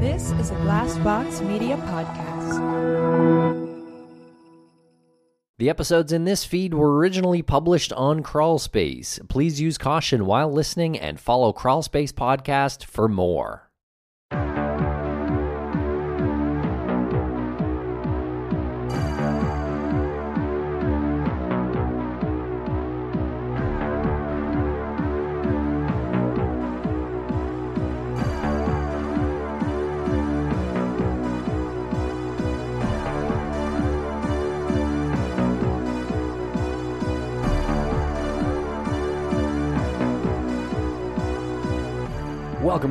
This is a Glassbox Media podcast. The episodes in this feed were originally published on Crawlspace. Please use caution while listening and follow Crawlspace Podcast for more.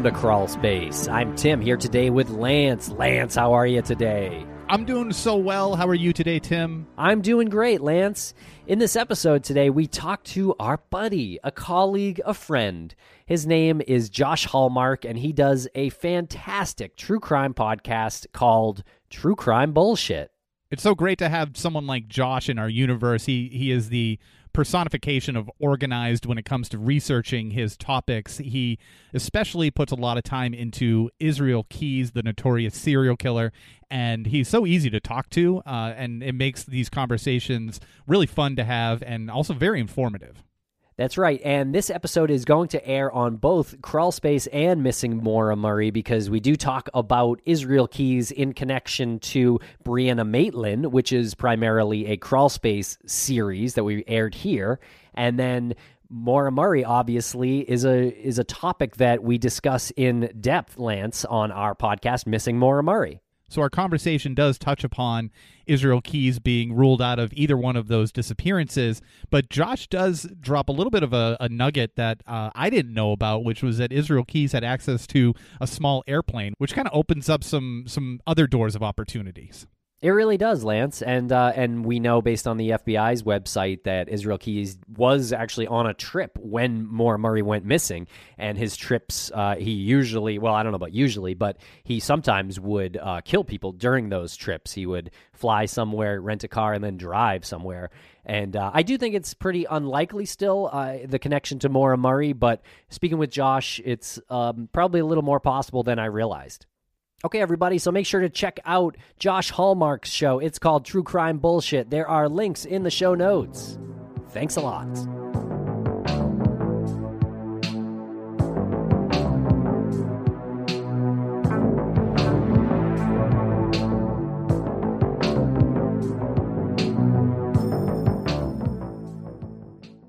To Crawlspace. I'm Tim here today with Lance. Lance, how are you today? I'm doing so well. How are you today, Tim? I'm doing great, Lance. In this episode today, we talk to our buddy, a colleague, a friend. His name is Josh Hallmark, and he does a fantastic true crime podcast called True Crime Bullshit. It's so great to have someone like Josh in our universe. He he is the personification of organized when it comes to researching his topics. He especially puts a lot of time into Israel Keyes, the notorious serial killer, and he's so easy to talk to, uh, and it makes these conversations really fun to have and also very informative. That's right. And this episode is going to air on both Crawlspace and Missing Maura Murray because we do talk about Israel Keyes in connection to Brianna Maitland, which is primarily a Crawlspace series that we aired here. And then Maura Murray obviously is a is a topic that we discuss in depth, Lance, on our podcast, Missing Maura Murray. So our conversation does touch upon Israel Keyes being ruled out of either one of those disappearances, but Josh does drop a little bit of a, a nugget that uh, I didn't know about, which was that Israel Keyes had access to a small airplane, which kind of opens up some some other doors of opportunities. It really does, Lance, and uh, and we know based on the FBI's website that Israel Keyes was actually on a trip when Maura Murray went missing, and his trips uh, he usually well I don't know about usually, but he sometimes would uh, kill people during those trips. He would fly somewhere, rent a car, and then drive somewhere. And uh, I do think it's pretty unlikely still uh, the connection to Maura Murray, but speaking with Josh, it's um, probably a little more possible than I realized. Okay, everybody, so make sure to check out Josh Hallmark's show. It's called True Crime Bullshit. There are links in the show notes. Thanks a lot.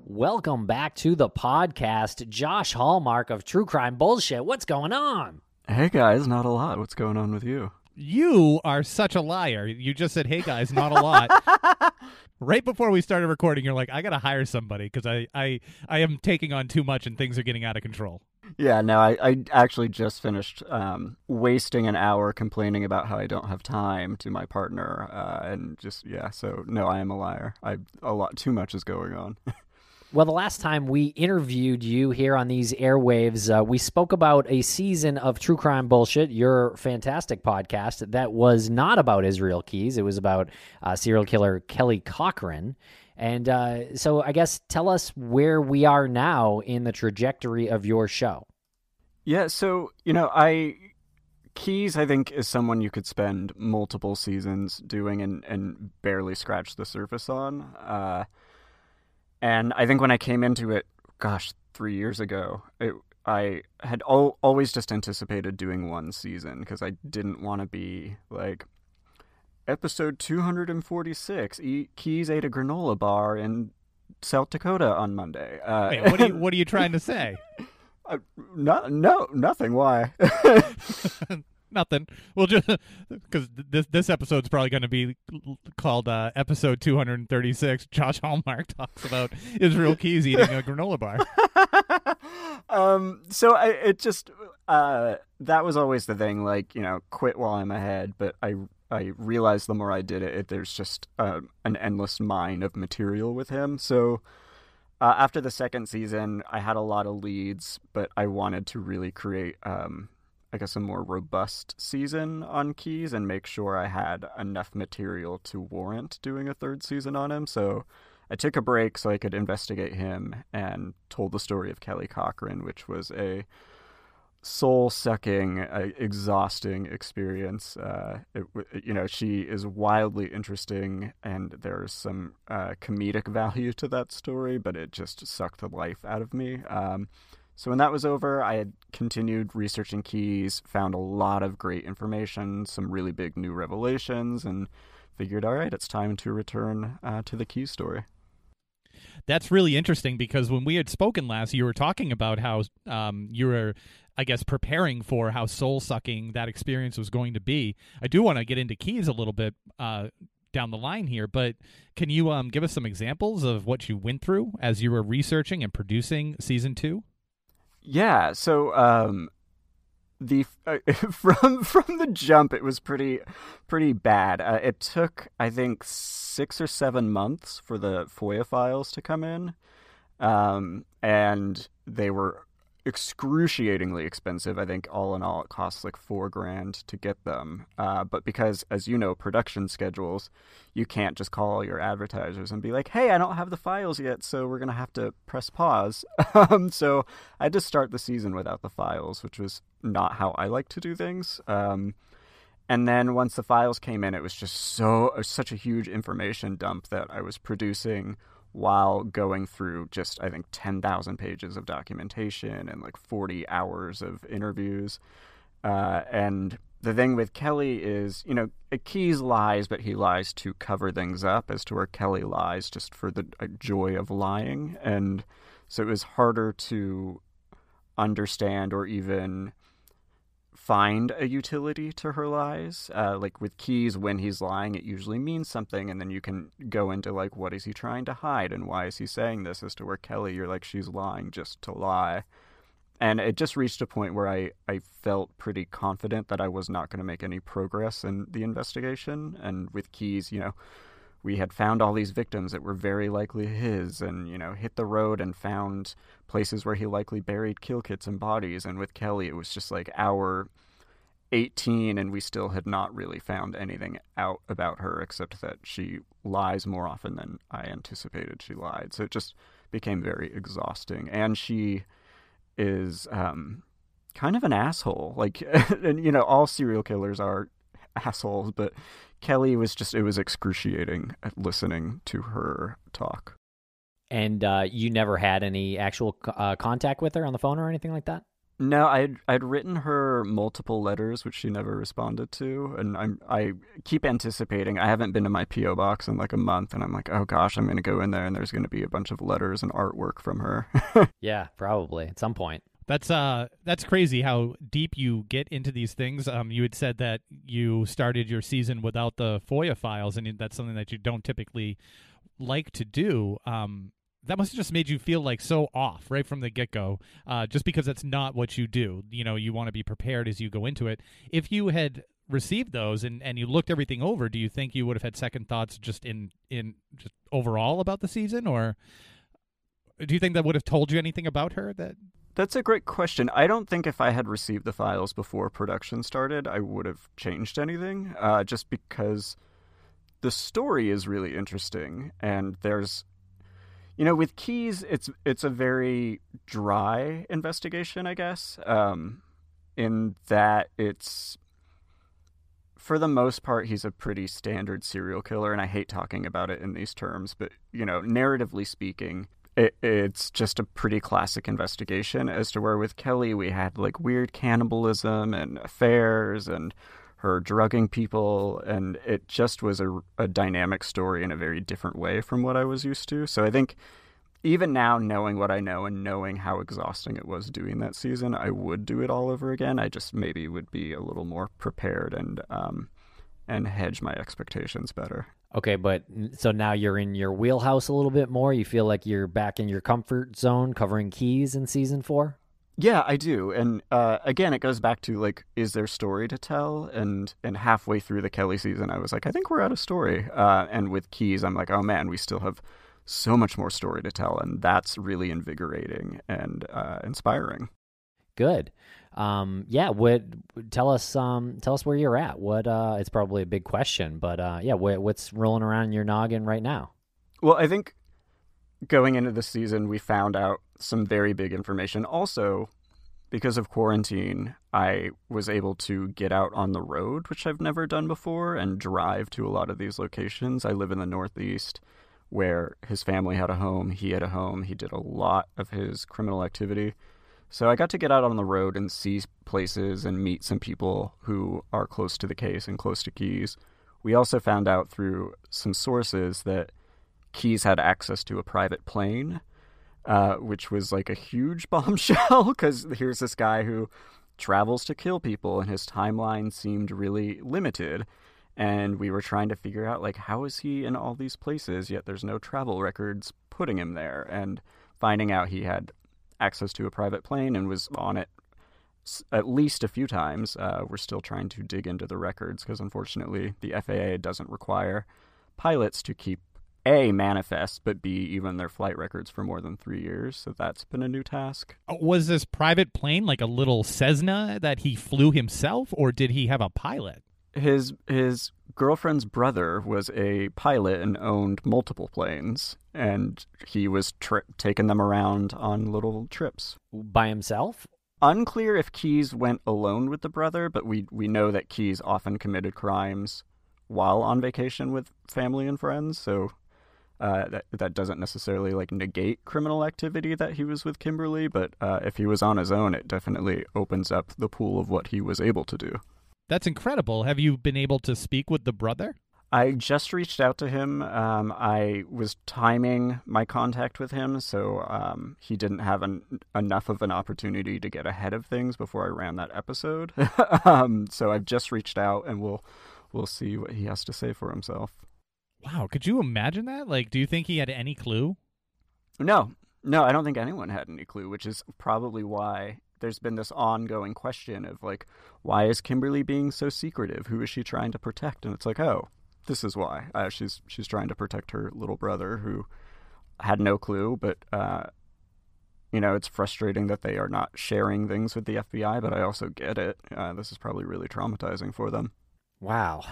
Welcome back to the podcast. Josh Hallmark of True Crime Bullshit. What's going on? Hey guys, not a lot. What's going on with you? You are such a liar. You just said, "Hey guys, not a lot." right before we started recording, you're like, "I got to hire somebody because I, I, I am taking on too much and things are getting out of control." Yeah, no, I, I actually just finished um, wasting an hour complaining about how I don't have time to my partner, uh, and just yeah. So no, I am a liar. I a lot too much is going on. Well, the last time we interviewed you here on these airwaves, uh, we spoke about a season of True Crime Bullshit, your fantastic podcast, that was not about Israel Keyes. It was about uh, serial killer Kelly Cochran. And uh, so I guess tell us where we are now in the trajectory of your show. yeah, so you know, I Keyes, I think, is someone you could spend multiple seasons doing and and barely scratch the surface on. And I think when I came into it, gosh, three years ago, it, I had al- always just anticipated doing one season because I didn't want to be like episode 246. E- Keyes ate a granola bar in South Dakota on Monday. Uh, Wait, what are you, what are you trying to say? uh, no, no, nothing. Why? Nothing. We'll just because this this episode's probably going to be called uh, episode 236. Josh Hallmark talks about Israel Keyes eating a granola bar. um, so I, it just uh, that was always the thing. Like you know, quit while I'm ahead. But I I realized the more I did it, it there's just uh, an endless mine of material with him. So uh, after the second season, I had a lot of leads, but I wanted to really create, um, I guess, a more robust season on Keyes and make sure I had enough material to warrant doing a third season on him. So I took a break so I could investigate him and told the story of Kelly Cochran, which was a soul sucking, uh, exhausting experience. Uh, it, you know, she is wildly interesting, and there's some uh, comedic value to that story, but it just sucked the life out of me. Um, so when that was over, I had continued researching Keyes, found a lot of great information, some really big new revelations, and figured, all right, it's time to return uh, to the key story. That's really interesting because when we had spoken last, you were talking about how um, you were, I guess, preparing for how soul sucking that experience was going to be. I do want to get into Keyes a little bit uh, down the line here, but can you um, give us some examples of what you went through as you were researching and producing season two? Yeah, so um, the uh, from from the jump, it was pretty pretty bad. Uh, it took, I think, six or seven months for the FOIA files to come in, um, and they were excruciatingly expensive. I think all in all, it costs like four grand to get them. Uh, but because, as you know, production schedules, you can't just call your advertisers and be like, "Hey, I don't have the files yet, so we're gonna have to press pause." um, so I had to start the season without the files, which was not how I like to do things. Um, and then once the files came in, it was just so such a huge information dump that I was producing while going through just I think 10,000 pages of documentation and like 40 hours of interviews. Uh, and the thing with Kelly is, you know, Keyes lies, but he lies to cover things up, as to where Kelly lies just for the uh, joy of lying. And so it was harder to understand or even find a utility to her lies. Uh, like with Keyes, when he's lying, it usually means something, and then you can go into like, what is he trying to hide, and why is he saying this? As to where Kelly, you're like, she's lying just to lie. And it just reached a point where I, I felt pretty confident that I was not going to make any progress in the investigation. And with Keyes, you know, we had found all these victims that were very likely his and you know hit the road and found places where he likely buried kill kits and bodies. And with kelly it was just like hour 18 and we still had not really found anything out about her except that she lies more often than i anticipated she lied. So it just became very exhausting. And she is um, kind of an asshole. Like and you know all serial killers are assholes but Kelly was just it was excruciating listening to her talk. And uh, you never had any actual uh, contact with her on the phone or anything like that? No, I'd I'd written her multiple letters which she never responded to, and I'm I keep anticipating. I haven't been to my PO box in like a month, and I'm like, oh gosh, I'm going to go in there, and there's going to be a bunch of letters and artwork from her. yeah, probably at some point. That's uh that's crazy how deep you get into these things. Um you had said that you started your season without the FOIA files and that's something that you don't typically like to do. Um that must have just made you feel like so off right from the get go, uh, just because that's not what you do. You know, you want to be prepared as you go into it. If you had received those and, and you looked everything over, do you think you would have had second thoughts just in in just overall about the season, or do you think that would have told you anything about her that that's a great question. I don't think if I had received the files before production started, I would have changed anything, uh, just because the story is really interesting, and there's, you know, with Keyes it's it's a very dry investigation, I guess, um, in that it's for the most part, he's a pretty standard serial killer, and I hate talking about it in these terms, but you know, narratively speaking, it, it's just a pretty classic investigation as to where with Kelly we had like weird cannibalism and affairs and her drugging people and it just was a, a dynamic story in a very different way from what I was used to. So I think even now knowing what I know and knowing how exhausting it was doing that season, I would do it all over again. I just maybe would be a little more prepared and um, and hedge my expectations better. Okay, but so now you're in your wheelhouse a little bit more. You feel like you're back in your comfort zone covering Keyes in season four? Yeah, I do. And uh, again, it goes back to like, is there story to tell? And and halfway through the Kelly season, I was like, I think we're out of story. Uh, and with Keyes, I'm like, oh man, we still have so much more story to tell, and that's really invigorating and uh, inspiring. Good um, yeah, what tell us um, tell us where you're at. What uh, it's probably a big question, but uh, yeah, what, what's rolling around in your noggin right now? Well, I think going into the season, we found out some very big information. Also, because of quarantine, I was able to get out on the road, which I've never done before, and drive to a lot of these locations. I live in the Northeast where his family had a home, he had a home, he did a lot of his criminal activity. So I got to get out on the road and see places and meet some people who are close to the case and close to Keyes. We also found out through some sources that Keyes had access to a private plane, uh, which was like a huge bombshell because here's this guy who travels to kill people and his timeline seemed really limited and we were trying to figure out like how is he in all these places yet there's no travel records putting him there and finding out he had access to a private plane and was on it at least a few times. Uh, we're still trying to dig into the records because unfortunately the faa doesn't require pilots to keep a manifest but b even their flight records for more than three years. So that's been a new task. Uh, was this private plane like a little cessna that he flew himself or did he have a pilot his his girlfriend's brother was a pilot and owned multiple planes, and he was tri- taking them around on little trips by himself. Unclear if Keyes went alone with the brother, but we we know that Keyes often committed crimes while on vacation with family and friends. So uh, that that doesn't necessarily like negate criminal activity that he was with Kimberly, but uh, if he was on his own, it definitely opens up the pool of what he was able to do. That's incredible. Have you been able to speak with the brother? I just reached out to him. Um, I was timing my contact with him, so um, he didn't have an, enough of an opportunity to get ahead of things before I ran that episode. um, so I've just reached out, and we'll we'll see what he has to say for himself. Wow, could you imagine that? Like, do you think he had any clue? No, no, I don't think anyone had any clue, which is probably why there's been this ongoing question of like, why is Kimberly being so secretive? Who is she trying to protect? And it's like, oh, this is why. Uh, she's she's trying to protect her little brother who had no clue, but uh, you know, it's frustrating that they are not sharing things with the FBI. But I also get it. Uh, this is probably really traumatizing for them. Wow,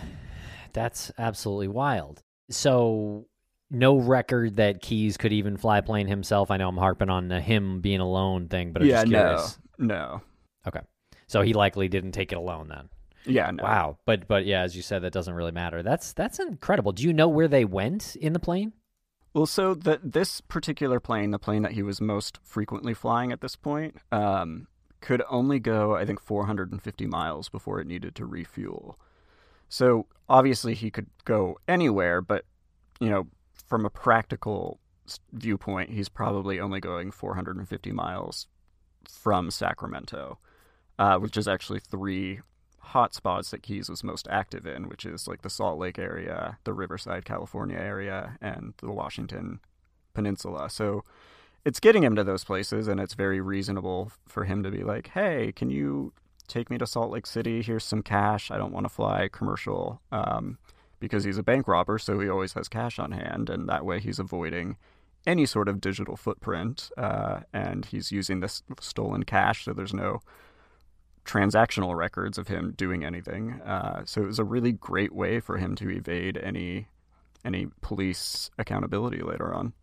that's absolutely wild. So no record that Keyes could even fly plane himself. I know I'm harping on the him being alone thing, but I'm yeah, just curious. No. Okay, so he likely didn't take it alone then. Yeah. No. Wow. But but yeah, as you said, that doesn't really matter. That's that's incredible. Do you know where they went in the plane? Well, so the, this particular plane, the plane that he was most frequently flying at this point, um, could only go, I think, 450 miles before it needed to refuel. So obviously he could go anywhere, but you know, from a practical viewpoint, he's probably only going 450 miles from Sacramento, uh, which is actually three hotspots that Keyes was most active in, which is like the Salt Lake area, the Riverside, California area, and the Washington Peninsula. So it's getting him to those places, and it's very reasonable for him to be like, hey, can you take me to Salt Lake City? Here's some cash. I don't want to fly commercial. Um, because he's a bank robber, so he always has cash on hand, and that way he's avoiding any sort of digital footprint, uh, and he's using this stolen cash, so there's no transactional records of him doing anything. Uh, so it was a really great way for him to evade any any police accountability later on.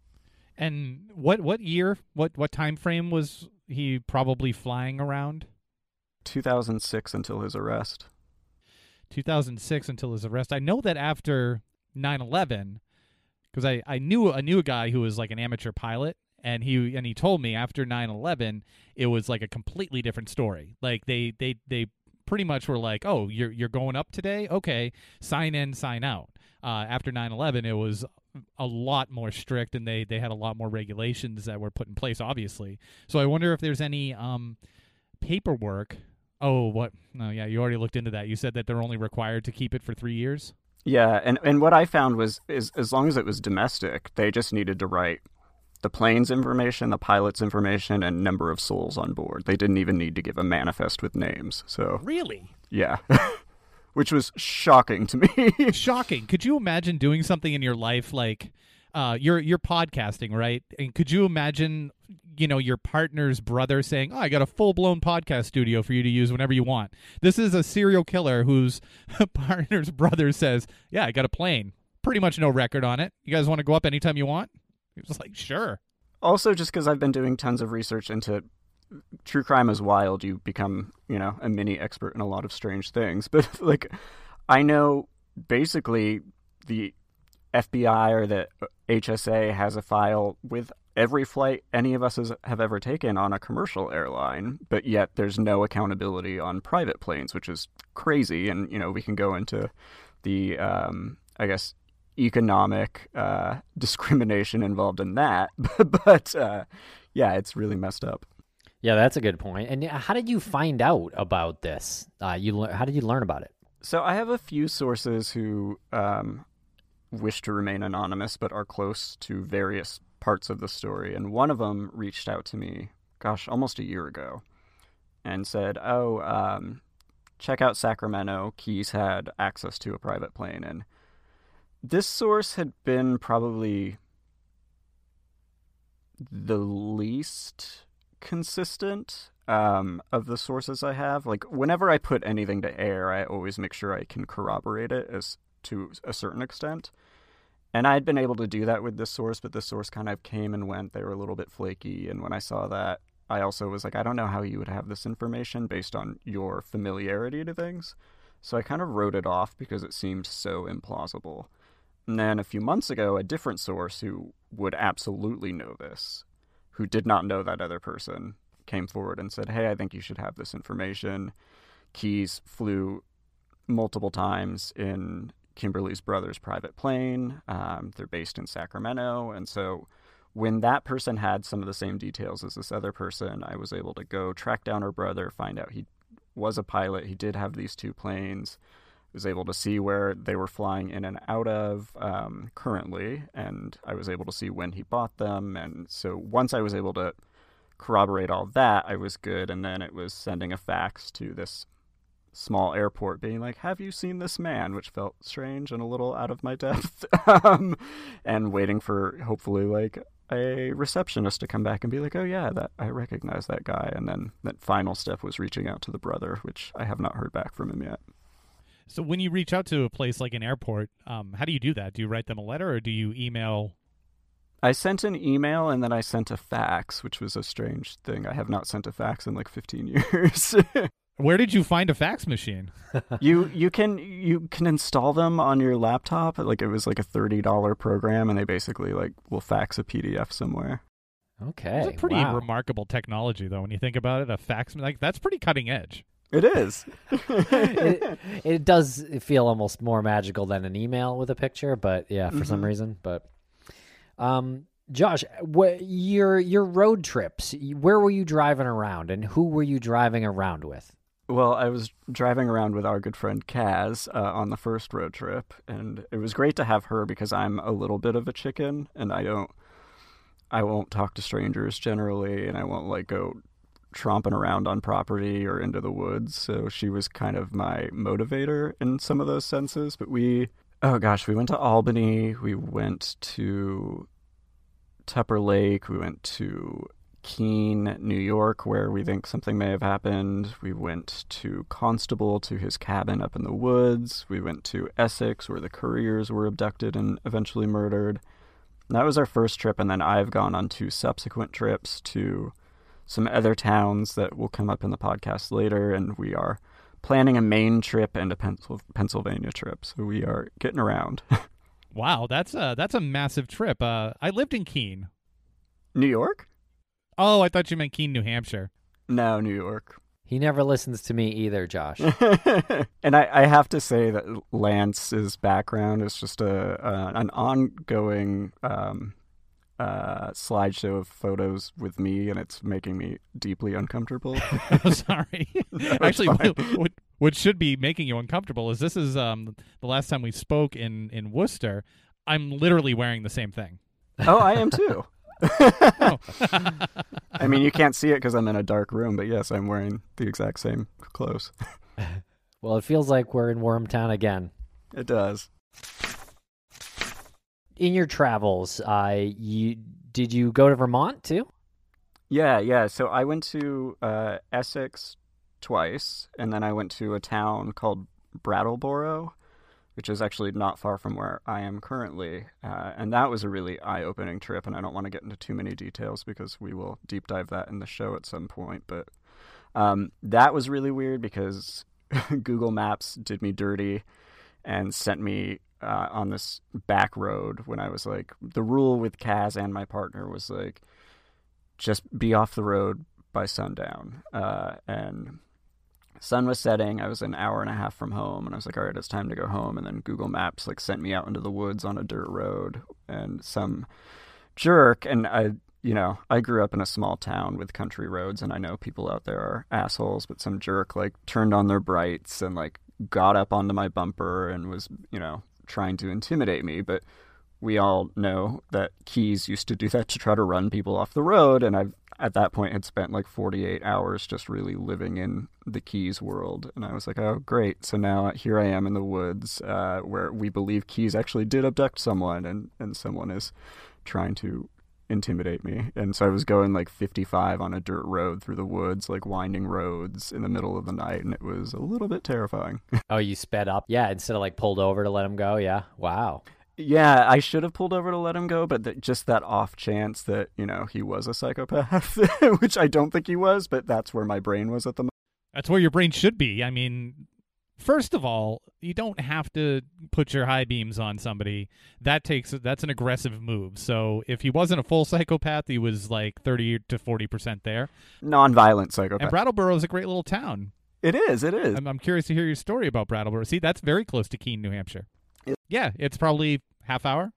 And what what year, what what time frame was he probably flying around? 2006 until his arrest. 2006 until his arrest. I know that after 9/11 because I, I knew I knew a guy who was like an amateur pilot and he and he told me after 9/11 it was like a completely different story. Like they they they pretty much were like, "Oh, you're you're going up today? Okay, sign in, sign out." Uh, after 9/11 it was a lot more strict and they they had a lot more regulations that were put in place obviously. So I wonder if there's any um paperwork Oh, what? No, yeah, you already looked into that. You said that they're only required to keep it for three years. Yeah, and and what I found was is as long as it was domestic, they just needed to write the plane's information, the pilot's information, and number of souls on board. They didn't even need to give a manifest with names. So really, yeah. Which was shocking to me. shocking. Could you imagine doing something in your life like uh, you're you're podcasting, right? And could you imagine, you know, your partner's brother saying, "Oh, I got a full blown podcast studio for you to use whenever you want." This is a serial killer whose partner's brother says, "Yeah, I got a plane. Pretty much no record on it. You guys want to go up anytime you want?" He was like, "Sure." Also, just because I've been doing tons of research into true crime is wild. You become, you know, a mini expert in a lot of strange things. But like, I know basically the FBI or the HSA has a file with every flight any of us has, have ever taken on a commercial airline, but yet there's no accountability on private planes, which is crazy. And you know, we can go into the, um, I guess, economic uh, discrimination involved in that, but uh, yeah, it's really messed up. Yeah, that's a good point. And how did you find out about this? Uh, you how did you learn about it? So I have a few sources who um, wish to remain anonymous, but are close to various parts of the story. And one of them reached out to me, gosh, almost a year ago, and said, "Oh, um, check out Sacramento. Keyes had access to a private plane." And this source had been probably the least consistent um, of the sources I have. Like whenever I put anything to air, I always make sure I can corroborate it as to a certain extent. And I had been able to do that with this source, but this source kind of came and went. They were a little bit flaky. And when I saw that, I also was like, I don't know how you would have this information based on your familiarity to things. So I kind of wrote it off because it seemed so implausible. And then a few months ago, a different source who would absolutely know this, who did not know that other person, came forward and said, Hey, I think you should have this information. Keyes flew multiple times in Kimberly's brother's private plane. Um, they're based in Sacramento. And so when that person had some of the same details as this other person, I was able to go track down her brother, find out he was a pilot. He did have these two planes. was able to see where they were flying in and out of um, currently, and I was able to see when he bought them. And so once I was able to corroborate all that, I was good. And then it was sending a fax to this small airport being like, Have you seen this man? which felt strange and a little out of my depth. um, and waiting for hopefully like a receptionist to come back and be like, Oh, yeah, that I recognize that guy. And then that final step was reaching out to the brother, which I have not heard back from him yet. So when you reach out to a place like an airport, um, how do you do that? Do you write them a letter or do you email? I sent an email and then I sent a fax, which was a strange thing. I have not sent a fax in like 15 years. Where did you find a fax machine? you you can you can install them on your laptop. Like it was like a thirty dollar program, and they basically like will fax a PDF somewhere. Okay, it's a pretty wow. remarkable technology, though. When you think about it, a fax like that's pretty cutting edge. It is. it, it, does feel almost more magical than an email with a picture, but yeah, for mm-hmm. some reason. But um, Josh, what your your road trips? Where were you driving around, and who were you driving around with? Well, I was driving around with our good friend Kaz uh, on the first road trip, and it was great to have her because I'm a little bit of a chicken, and I don't, I won't talk to strangers generally, and I won't like go tromping around on property or into the woods. So she was kind of my motivator in some of those senses. But we, oh gosh, we went to Albany, we went to Tupper Lake, we went to Keene, New York, where we think something may have happened. We went to Constable to his cabin up in the woods. We went to Essex, where the Curriers were abducted and eventually murdered. And that was our first trip, and then I've gone on two subsequent trips to some other towns that will come up in the podcast later, and we are planning a Maine trip and a Pennsylvania trip. So we are getting around. wow, that's a that's a massive trip. Uh, I lived in Keene, New York. Oh, I thought you meant Keene, New Hampshire. No, New York. He never listens to me either, Josh. and I, I, have to say that Lance's background is just a, a an ongoing um, uh, slideshow of photos with me, and it's making me deeply uncomfortable. oh, sorry. no, Actually, what, what, what should be making you uncomfortable is this is um, the last time we spoke in in Worcester. I'm literally wearing the same thing. Oh, I am too. I mean, you can't see it because I'm in a dark room, but yes, I'm wearing the exact same clothes. well, it feels like we're in Wormtown again. It does. In your travels, uh, you did you go to Vermont too? Yeah, yeah. So I went to uh, Essex twice, and then I went to a town called Brattleboro, which is actually not far from where I am currently. Uh, and that was a really eye opening trip. And I don't want to get into too many details because we will deep dive that in the show at some point. But um, that was really weird because Google Maps did me dirty and sent me uh, on this back road when I was like, the rule with Kaz and my partner was like, just be off the road by sundown. Uh, and sun was setting. I was an hour and a half from home, and I was like, all right, it's time to go home. And then Google Maps like sent me out into the woods on a dirt road, and some jerk. And I, you know, I grew up in a small town with country roads, and I know people out there are assholes, but some jerk like turned on their brights and like got up onto my bumper and was, you know, trying to intimidate me. But we all know that Keyes used to do that to try to run people off the road, and I've at that point had spent like 48 hours just really living in the Keyes world, and I was like, oh great, so now here I am in the woods uh, where we believe Keyes actually did abduct someone, and and someone is trying to intimidate me. And so I was going like 55 on a dirt road through the woods, like winding roads in the middle of the night, and it was a little bit terrifying. oh, you sped up? Yeah, instead of like pulled over to let him go. Yeah. Wow. Yeah, I should have pulled over to let him go, but th- just that off chance that, you know, he was a psychopath, which I don't think he was, but that's where my brain was at the moment. That's where your brain should be. I mean, first of all, you don't have to put your high beams on somebody. That takes that's an aggressive move. So if he wasn't a full psychopath, he was like 30 to 40% there. Non-violent psychopath. And Brattleboro is a great little town. It is, it is. I'm, I'm curious to hear your story about Brattleboro. See, that's very close to Keene, New Hampshire. Yeah, it's probably half hour.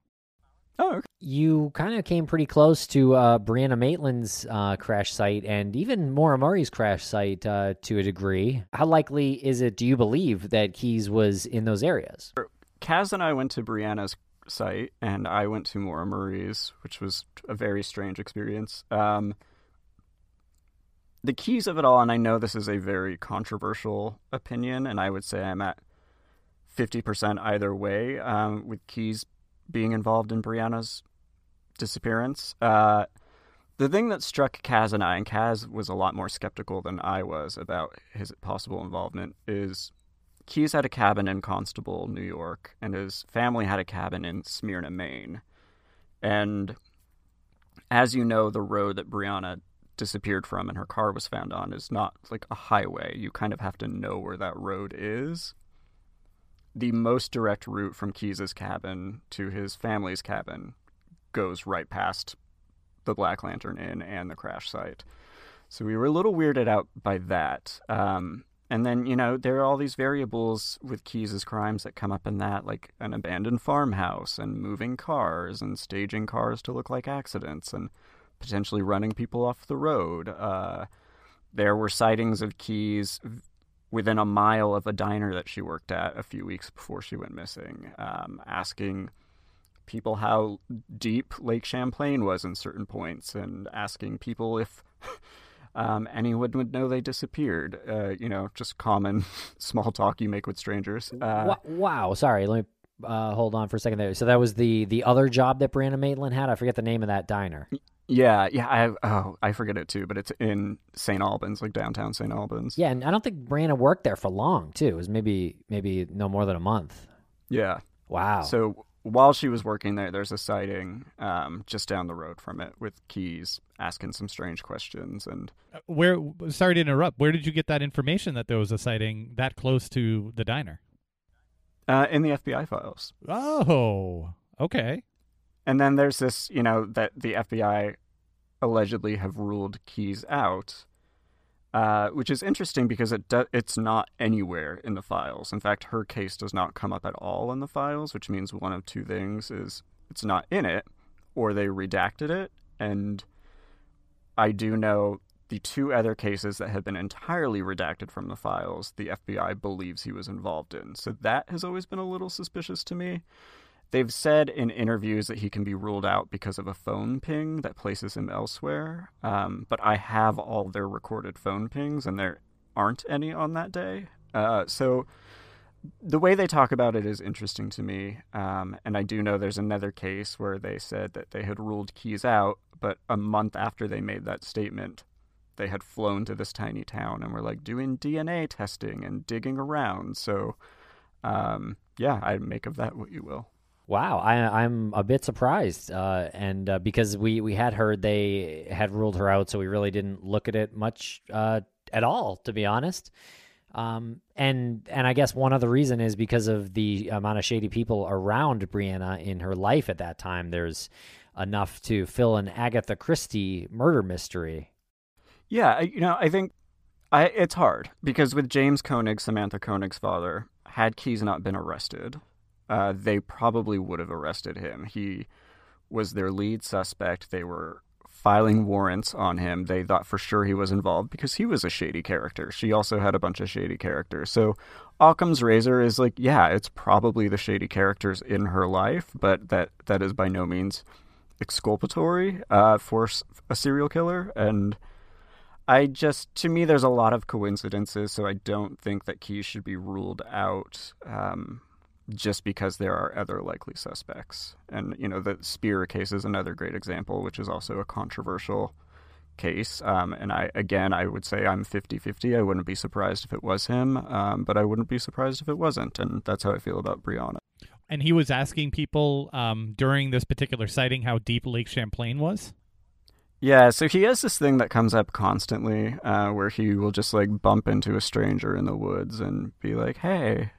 Oh, okay. You kind of came pretty close to uh, Brianna Maitland's uh, crash site and even Maura Murray's crash site uh, to a degree. How likely is it, do you believe, that Keyes was in those areas? Kaz and I went to Brianna's site, and I went to Maura Murray's, which was a very strange experience. Um, the Keyes of it all, and I know this is a very controversial opinion, and I would say I'm at 50% either way, um, with Keyes being involved in Brianna's disappearance. Uh, the thing that struck Kaz and I, and Kaz was a lot more skeptical than I was about his possible involvement, is Keyes had a cabin in Constable, New York, and his family had a cabin in Smyrna, Maine. And as you know, the road that Brianna disappeared from and her car was found on is not like a highway. You kind of have to know where that road is the most direct route from Keyes's cabin to his family's cabin goes right past the Black Lantern Inn and the crash site. So we were a little weirded out by that. Um, and then, you know, there are all these variables with Keyes's crimes that come up in that, like an abandoned farmhouse and moving cars and staging cars to look like accidents and potentially running people off the road. Uh, there were sightings of Keyes within a mile of a diner that she worked at a few weeks before she went missing, um, asking people how deep Lake Champlain was in certain points, and asking people if um, anyone would know they disappeared. Uh, you know, just common small talk you make with strangers. Uh, wow, sorry, let me uh, hold on for a second there. So that was the the other job that Brianna Maitland had. I forget the name of that diner. Yeah, yeah. I oh, I forget it too, but it's in St. Albans, like downtown St. Albans. Yeah, and I don't think Brianna worked there for long too. It was maybe maybe no more than a month. Yeah. Wow. So while she was working there, there's a sighting um, just down the road from it with Keyes asking some strange questions and uh, where. Sorry to interrupt. Where did you get that information that there was a sighting that close to the diner? Uh, in the FBI files. Oh, okay. And then there's this, you know, that the FBI allegedly have ruled Keyes out, uh, which is interesting because it do- it's not anywhere in the files. In fact, her case does not come up at all in the files, which means one of two things is it's not in it, or they redacted it. And I do know the two other cases that have been entirely redacted from the files, the FBI believes he was involved in. So that has always been a little suspicious to me. They've said in interviews that he can be ruled out because of a phone ping that places him elsewhere. Um, but I have all their recorded phone pings, and there aren't any on that day. Uh, so the way they talk about it is interesting to me. Um, and I do know there's another case where they said that they had ruled Keyes out, but a month after they made that statement, they had flown to this tiny town and were like doing DNA testing and digging around. So um, yeah, I make of that what you will. Wow, I, I'm a bit surprised, uh, and uh, because we, we had heard they had ruled her out, so we really didn't look at it much uh, at all, to be honest. Um, and and I guess one other reason is because of the amount of shady people around Brianna in her life at that time. There's enough to fill an Agatha Christie murder mystery. Yeah, you know, I think I, it's hard because with James Koenig, Samantha Koenig's father, had Keyes not been arrested, uh, they probably would have arrested him. He was their lead suspect. They were filing warrants on him. They thought for sure he was involved because he was a shady character. She also had a bunch of shady characters. So Occam's razor is like, yeah, it's probably the shady characters in her life, but that that is by no means exculpatory uh, for a serial killer. And I just, to me, there's a lot of coincidences, so I don't think that Keyes should be ruled out. Um, just because there are other likely suspects. And, you know, the Spear case is another great example, which is also a controversial case. Um, and I, again, I would say I'm 50 50. I wouldn't be surprised if it was him, um, but I wouldn't be surprised if it wasn't. And that's how I feel about Brianna. And he was asking people um, during this particular sighting how deep Lake Champlain was? Yeah, so he has this thing that comes up constantly uh, where he will just like bump into a stranger in the woods and be like, hey,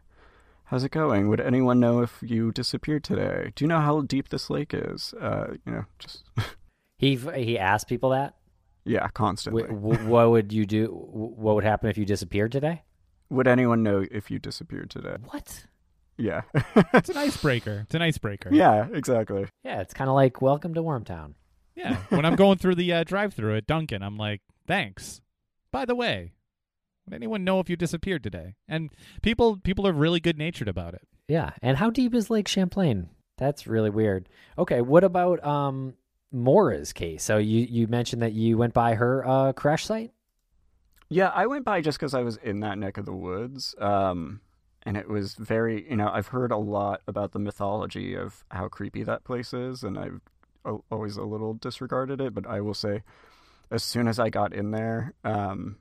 how's it going? Would anyone know if you disappeared today? Do you know how deep this lake is? Uh, you know, just he he asked people that. Yeah, constantly. W- what would you do? What would happen if you disappeared today? Would anyone know if you disappeared today? What? Yeah, it's an icebreaker. It's an icebreaker. Yeah, exactly. Yeah, it's kind of like welcome to Wormtown. Yeah, when I'm going through the uh, drive-through at Dunkin', I'm like, thanks. By the way, would anyone know if you disappeared today? And people people are really good natured about it. Yeah. And how deep is Lake Champlain? That's really weird. Okay, what about um Maura's case? So you you mentioned that you went by her uh, crash site. Yeah, I went by just because I was in that neck of the woods. Um, and it was very, you know, I've heard a lot about the mythology of how creepy that place is, and I've always a little disregarded it. But I will say, as soon as I got in there, um,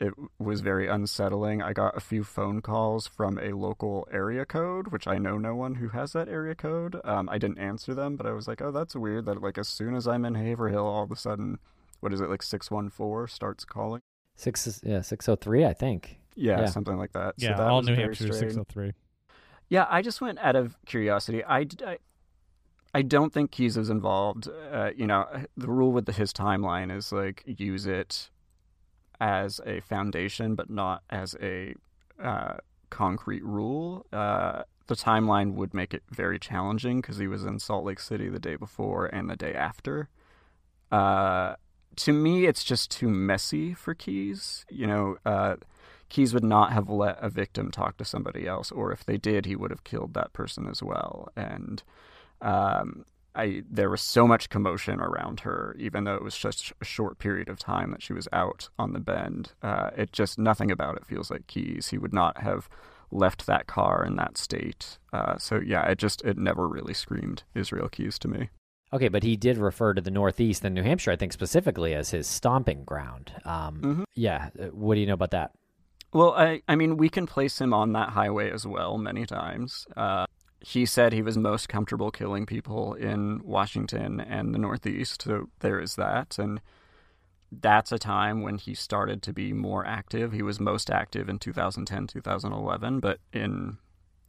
it was very unsettling. I got a few phone calls from a local area code, which I know no one who has that area code. Um, I didn't answer them, but I was like, oh, that's weird that, like, as soon as I'm in Haverhill, all of a sudden, what is it, like 614 starts calling? Six, yeah, 603, I think. Yeah, yeah. something like that. Yeah, so that all New Hampshire 603. Yeah, I just went out of curiosity. I, I, I don't think Keyes is involved. Uh, you know, the rule with the, his timeline is like use it as a foundation, but not as a uh, concrete rule. Uh, the timeline would make it very challenging because he was in Salt Lake City the day before and the day after. Uh, to me, it's just too messy for Keyes. You know, uh, Keyes would not have let a victim talk to somebody else, or if they did, he would have killed that person as well. And um, I there was so much commotion around her, even though it was just a short period of time that she was out on the bend. Uh, it just nothing about it feels like Keyes. He would not have left that car in that state. Uh, so yeah, it just it never really screamed Israel Keyes to me. Okay, but he did refer to the Northeast and New Hampshire, I think specifically as his stomping ground. Um, mm-hmm. Yeah, uh, what do you know about that? Well, I I mean we can place him on that highway as well many times. Uh, he said he was most comfortable killing people in Washington and the Northeast. So there is that. And that's a time when he started to be more active. He was most active in 2010, 2011, but in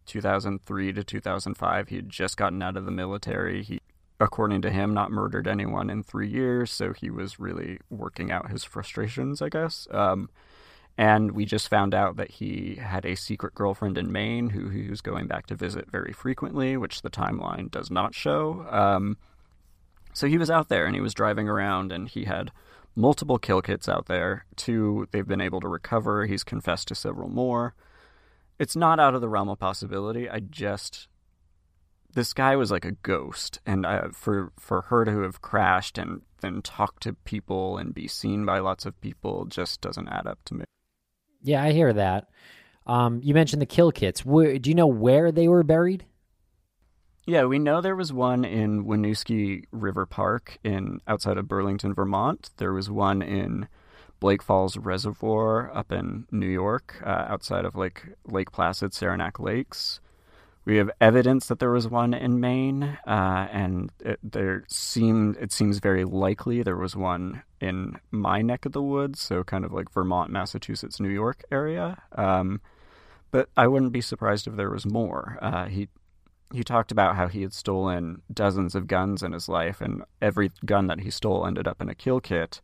2003 to 2005, he had just gotten out of the military. He, according to him, not murdered anyone in three years. So he was really working out his frustrations, I guess. Um, and we just found out that he had a secret girlfriend in Maine who he was going back to visit very frequently, which the timeline does not show. Um, so he was out there and he was driving around and he had multiple kill kits out there. Two they've been able to recover. He's confessed to several more. It's not out of the realm of possibility. I just this guy was like a ghost, and for for her to have crashed and then talk to people and be seen by lots of people just doesn't add up to me. Yeah, I hear that. Um, you mentioned the kill kits. Where, do you know where they were buried? Yeah, we know there was one in Winooski River Park in outside of Burlington, Vermont. There was one in Blake Falls Reservoir up in New York, uh, outside of Lake Lake Placid, Saranac Lakes. We have evidence that there was one in Maine, uh, and it, there seemed it seems very likely there was one in my neck of the woods, so kind of like Vermont, Massachusetts, New York area. Um, but I wouldn't be surprised if there was more. Uh, he he talked about how he had stolen dozens of guns in his life, and every gun that he stole ended up in a kill kit.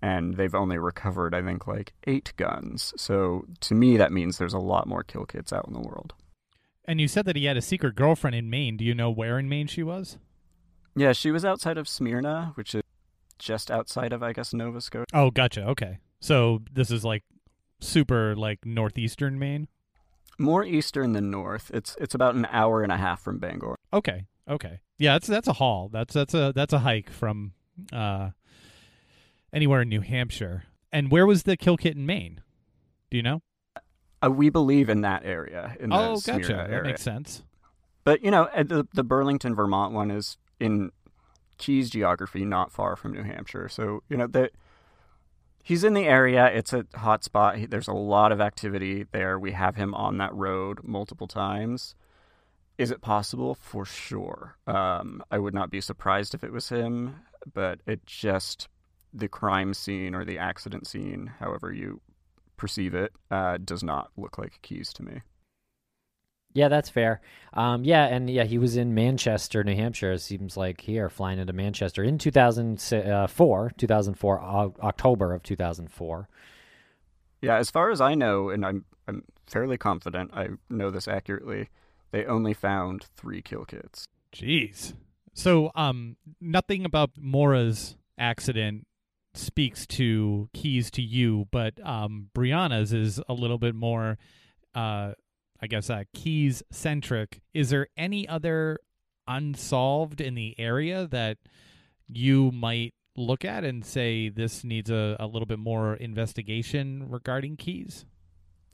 And they've only recovered, I think, like eight guns. So to me, that means there's a lot more kill kits out in the world. And you said that he had a secret girlfriend in Maine. Do you know where in Maine she was? Yeah, she was outside of Smyrna, which is just outside of, I guess, Nova Scotia. Oh, gotcha. Okay. So this is like super like northeastern Maine. More eastern than north. It's it's about an hour and a half from Bangor. Okay. Okay. Yeah, that's that's a haul. That's that's a that's a hike from uh anywhere in New Hampshire. And where was the kill kit in Maine? Do you know? Uh, we believe in that area. In oh, gotcha. Smyrna That makes sense. But you know, the the Burlington, Vermont one is in Keyes geography, not far from New Hampshire. So you know that he's in the area. It's a hot spot. He, there's a lot of activity there. We have him on that road multiple times. Is it possible? For sure. Um, I would not be surprised if it was him, but it just the crime scene or the accident scene, however you perceive it, uh, does not look like Keyes to me. Yeah, that's fair. Um, yeah, and yeah, he was in Manchester, New Hampshire. It seems like here, flying into Manchester in 2004, 2004, O- October of 2004. Yeah, as far as I know, and I'm I'm fairly confident I know this accurately, they only found three kill kits. Jeez. So, um, nothing about Maura's accident speaks to Keyes to you, but um, Brianna's is a little bit more, uh, I guess, uh, Keyes centric. Is there any other unsolved in the area that you might look at and say this needs a, a little bit more investigation regarding Keyes?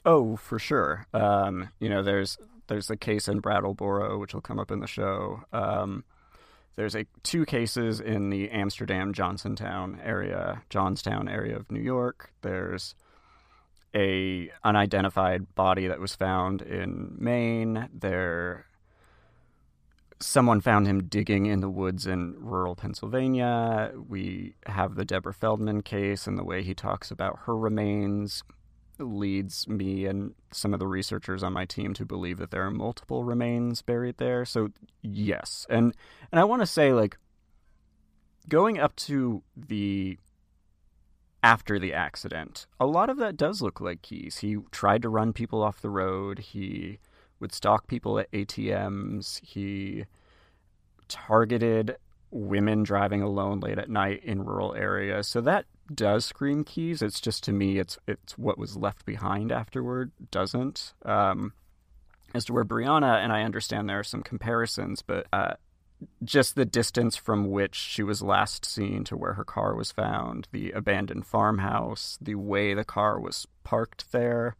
Oh, for sure. Um, you know, there's there's a case in Brattleboro which will come up in the show. Um, there's a two cases in the Amsterdam Johnsontown area, Johnstown area of New York. There's a unidentified body that was found in Maine. There someone found him digging in the woods in rural Pennsylvania. We have the Deborah Feldman case and the way he talks about her remains leads me and some of the researchers on my team to believe that there are multiple remains buried there. So yes. And and I want to say like going up to the after the accident, a lot of that does look like Keyes. He tried to run people off the road. He would stalk people at ATMs. He targeted women driving alone late at night in rural areas. So that does scream Keyes. It's just to me, it's it's what was left behind afterward doesn't. Um, as to where Brianna and I understand there are some comparisons, but uh, just the distance from which she was last seen to where her car was found, the abandoned farmhouse, the way the car was parked there,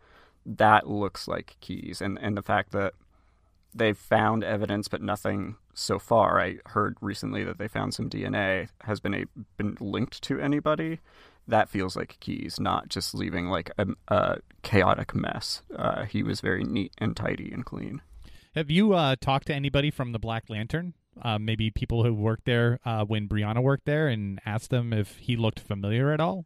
that looks like Keyes, and and the fact that they've found evidence but nothing so far. I heard recently that they found some DNA has been a, been linked to anybody. That feels like Keyes, not just leaving like a, a chaotic mess. Uh, he was very neat and tidy and clean. Have you uh, talked to anybody from the Black Lantern? Uh, maybe people who worked there uh, when Brianna worked there, and asked them if he looked familiar at all.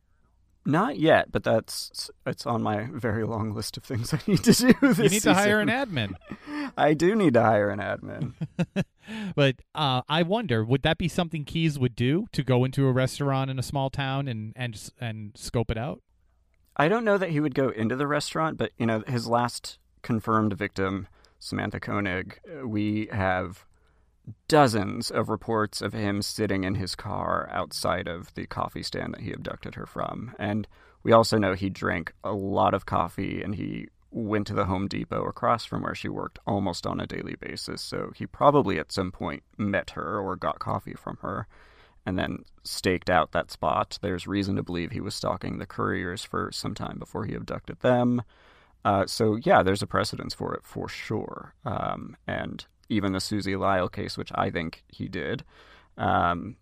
Not yet, but that's it's on my very long list of things I need to do. You need to hire an admin. I do need to hire an admin. but uh, I wonder, would that be something Keyes would do to go into a restaurant in a small town and and and scope it out? I don't know that he would go into the restaurant, but you know, his last confirmed victim, Samantha Koenig, we have dozens of reports of him sitting in his car outside of the coffee stand that he abducted her from. And we also know he drank a lot of coffee and he went to the Home Depot across from where she worked almost on a daily basis. So he probably at some point met her or got coffee from her and then staked out that spot. There's reason to believe he was stalking the Curriers for some time before he abducted them. Uh, so yeah, there's a precedence for it for sure. Um, and even the Susie Lyall case, which I think he did, um,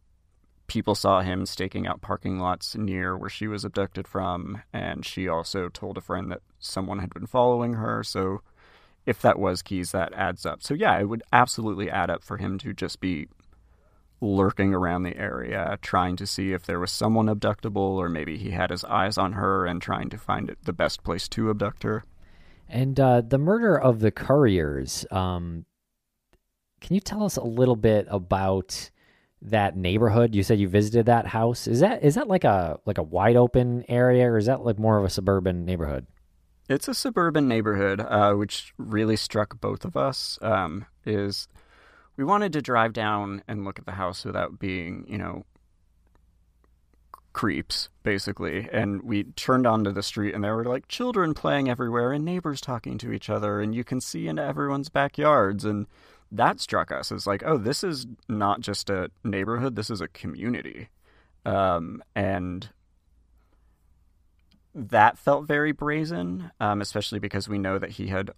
people saw him staking out parking lots near where she was abducted from, and she also told a friend that someone had been following her. So, if that was Keyes, that adds up. So, yeah, it would absolutely add up for him to just be lurking around the area, trying to see if there was someone abductable, or maybe he had his eyes on her and trying to find the best place to abduct her. And uh, the murder of the Curriers. Um, can you tell us a little bit about that neighborhood? You said you visited that house. Is that is that like a like a wide open area, or is that like more of a suburban neighborhood? It's a suburban neighborhood, uh, which really struck both of us. Um, is we wanted to drive down and look at the house without being, you know, creeps, basically. And we turned onto the street, and there were like children playing everywhere, and neighbors talking to each other, and you can see into everyone's backyards, and that struck us as like, oh, this is not just a neighborhood, this is a community. Um, and that felt very brazen, um, especially because we know that he had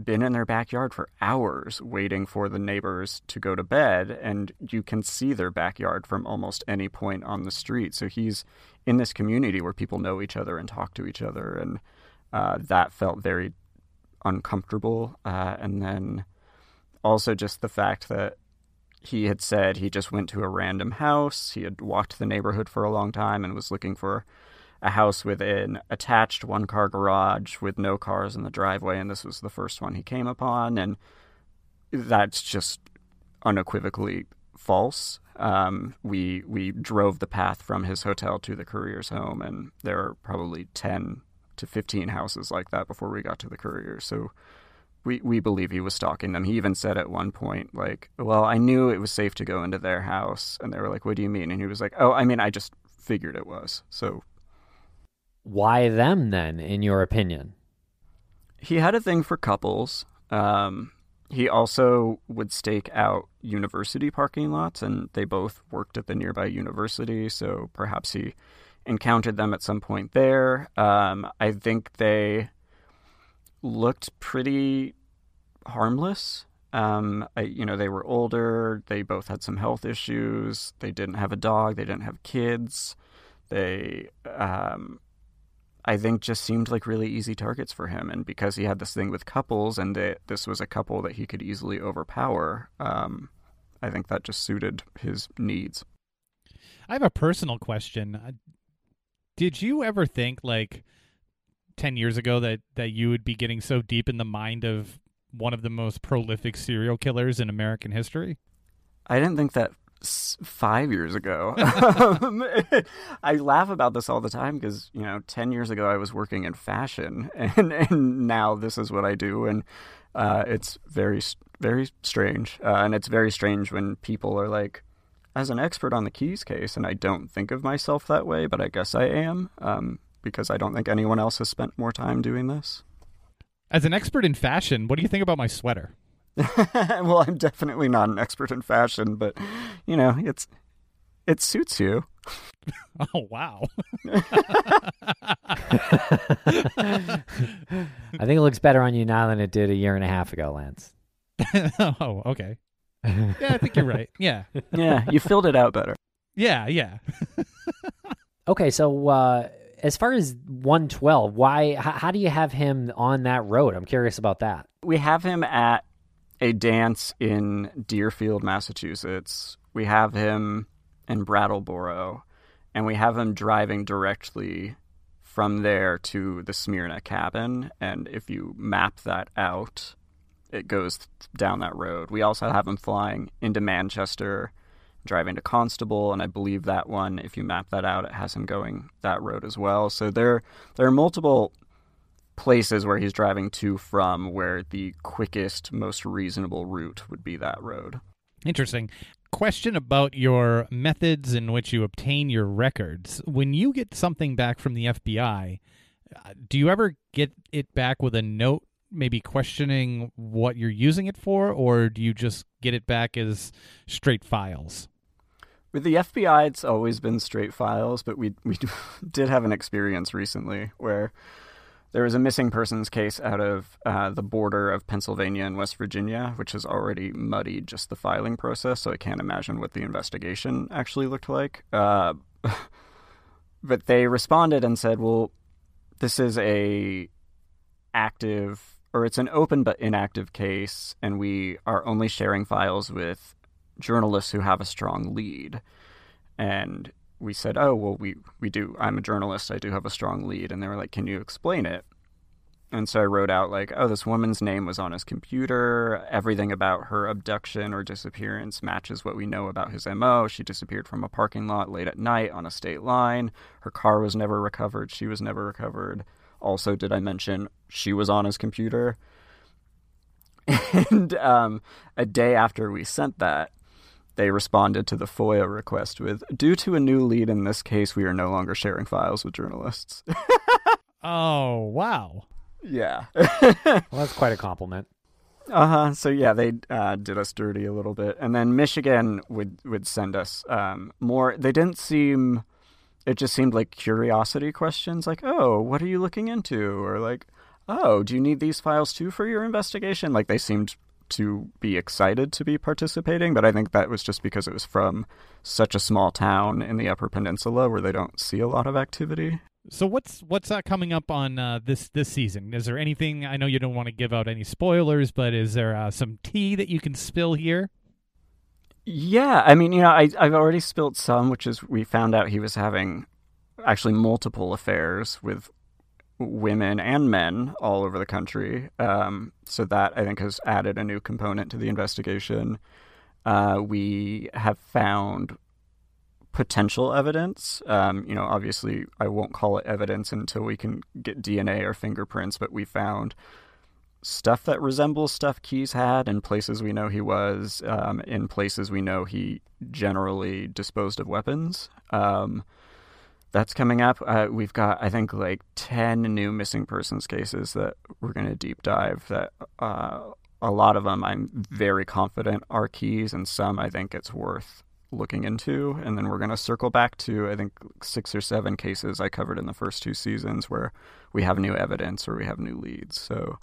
been in their backyard for hours waiting for the neighbors to go to bed, and you can see their backyard from almost any point on the street. So he's in this community where people know each other and talk to each other, and uh, that felt very uncomfortable. Uh, and then also just the fact that he had said he just went to a random house. He had walked the neighborhood for a long time and was looking for a house with an attached one car garage with no cars in the driveway. And this was the first one he came upon. And that's just unequivocally false. Um, we we drove the path from his hotel to the Currier's home, and there are probably ten to fifteen houses like that before we got to the Currier. So we we believe he was stalking them. He even said at one point, like, "Well, I knew it was safe to go into their house," and they were like, "What do you mean?" And he was like, "Oh, I mean, I just figured it was." So, why them then, in your opinion? He had a thing for couples. Um, he also would stake out university parking lots, and they both worked at the nearby university, so perhaps he encountered them at some point there. Um, I think they looked pretty harmless. Um, I, you know, they were older. They both had some health issues. They didn't have a dog. They didn't have kids. They, um, I think, just seemed like really easy targets for him. And because he had this thing with couples, and they, this was a couple that he could easily overpower, um, I think that just suited his needs. I have a personal question. Uh, did you ever think like? 10 years ago that that you would be getting so deep in the mind of one of the most prolific serial killers in American history? I didn't think that five years ago. I laugh about this all the time because you know, ten years ago I was working in fashion, and and now this is what I do, and uh, it's very very strange, uh, and it's very strange when people are like, as an expert on the Keyes case, and I don't think of myself that way, but I guess I am. Um, because I don't think anyone else has spent more time doing this. As an expert in fashion, what do you think about my sweater? well, I'm definitely not an expert in fashion, but you know, it's it suits you. Oh wow. I think it looks better on you now than it did a year and a half ago, Lance. oh, okay. Yeah, I think you're right. Yeah. Yeah, you filled it out better. Yeah, yeah. okay, so uh as far as 112, why? How, how do you have him on that road? I'm curious about that. We have him at a dance in Deerfield, Massachusetts. We have him in Brattleboro, and we have him driving directly from there to the Smyrna cabin. And if you map that out, it goes down that road. We also have him flying into Manchester driving to Constable, and I believe that one, if you map that out, it has him going that road as well. So there, there are multiple places where he's driving to from where the quickest, most reasonable route would be that road. Interesting. Question about your methods in which you obtain your records. When you get something back from the FBI, do you ever get it back with a note maybe questioning what you're using it for, or do you just get it back as straight files? With the FBI, it's always been straight files, but we we did have an experience recently where there was a missing persons case out of uh, the border of Pennsylvania and West Virginia, which has already muddied just the filing process. So I can't imagine what the investigation actually looked like. Uh, but they responded and said, "Well, this is a active or it's an open but inactive case, and we are only sharing files with journalists who have a strong lead." And we said, "Oh, well, we we do. I'm a journalist. I do have a strong lead." And they were like, "Can you explain it?" And so I wrote out like, "Oh, this woman's name was on his computer. Everything about her abduction or disappearance matches what we know about his MO. She disappeared from a parking lot late at night on a state line. Her car was never recovered. She was never recovered. Also, did I mention she was on his computer?" And um, a day after we sent that, they responded to the FOIA request with Due to a new lead in this case, we are no longer sharing files with journalists. oh, wow. yeah. Well, that's quite a compliment. Uh huh. So yeah, they uh, did us dirty a little bit, and then Michigan would would send us um, more. They didn't seem. It just seemed like curiosity questions, like, "Oh, what are you looking into?" or like, "Oh, do you need these files too for your investigation?" Like they seemed to be excited to be participating, but I think that was just because it was from such a small town in the Upper Peninsula where they don't see a lot of activity. So what's what's uh, coming up on uh, this this season? Is there anything? I know you don't want to give out any spoilers, but is there uh, some tea that you can spill here? Yeah, I mean, you know, I I've already spilled some, which is we found out he was having actually multiple affairs with women and men all over the country. Um, so that I think has added a new component to the investigation. Uh, we have found potential evidence. Um, you know, obviously, I won't call it evidence until we can get DNA or fingerprints, but we found stuff that resembles stuff Keyes had in places we know he was, um, in places we know he generally disposed of weapons. Um, that's coming up. Uh, we've got, I think, like 10 new missing persons cases that we're going to deep dive. That uh, a lot of them I'm very confident are Keyes, and some I think it's worth looking into. And then we're going to circle back to, I think, six or seven cases I covered in the first two seasons where we have new evidence or we have new leads. So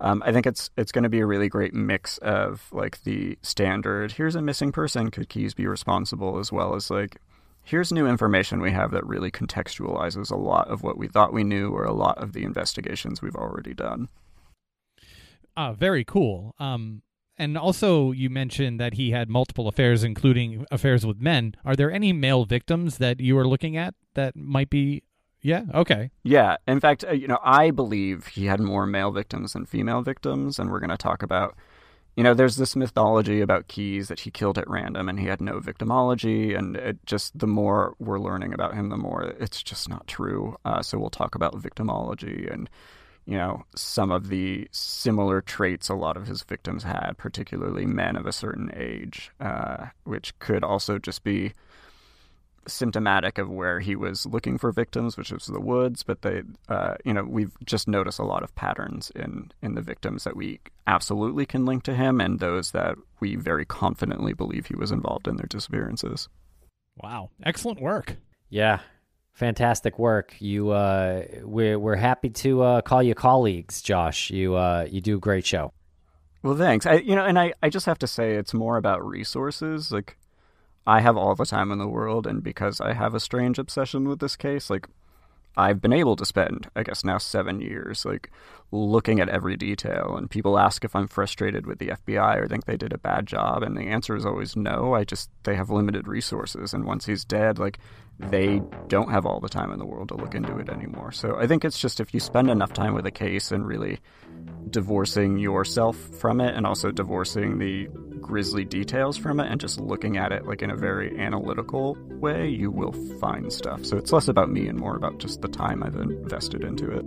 um, I think it's it's going to be a really great mix of like the standard, here's a missing person, could Keyes be responsible, as well as like, here's new information we have that really contextualizes a lot of what we thought we knew or a lot of the investigations we've already done. Uh, very cool. Um, and also, you mentioned that he had multiple affairs, including affairs with men. Are there any male victims that you are looking at that might be? Yeah. Okay. Yeah. In fact, uh, you know, I believe he had more male victims than female victims, and we're going to talk about. You know, there's this mythology about Keyes that he killed at random and he had no victimology, and it just the more we're learning about him, the more it's just not true. Uh, so we'll talk about victimology and you know, some of the similar traits a lot of his victims had, particularly men of a certain age, uh, which could also just be symptomatic of where he was looking for victims, which was the woods. But they, uh, you know, we've just noticed a lot of patterns in in the victims that we absolutely can link to him, and those that we very confidently believe he was involved in their disappearances. Wow, excellent work. Yeah, fantastic work. You, uh, we're we're happy to uh, call you colleagues, Josh. You uh, you do a great show. Well, thanks. I, you know, and I, I just have to say, it's more about resources. Like, I have all the time in the world, and because I have a strange obsession with this case, like, I've been able to spend, I guess now seven years, like looking at every detail. And people ask if I'm frustrated with the FBI or think they did a bad job, and the answer is always no. I just they have limited resources, and once he's dead, like they don't have all the time in the world to look into it anymore. So I think it's just if you spend enough time with a case and really divorcing yourself from it, and also divorcing the grisly details from it, and just looking at it like in a very analytical way, you will find stuff. So it's less about me and more about just the time I've invested into it.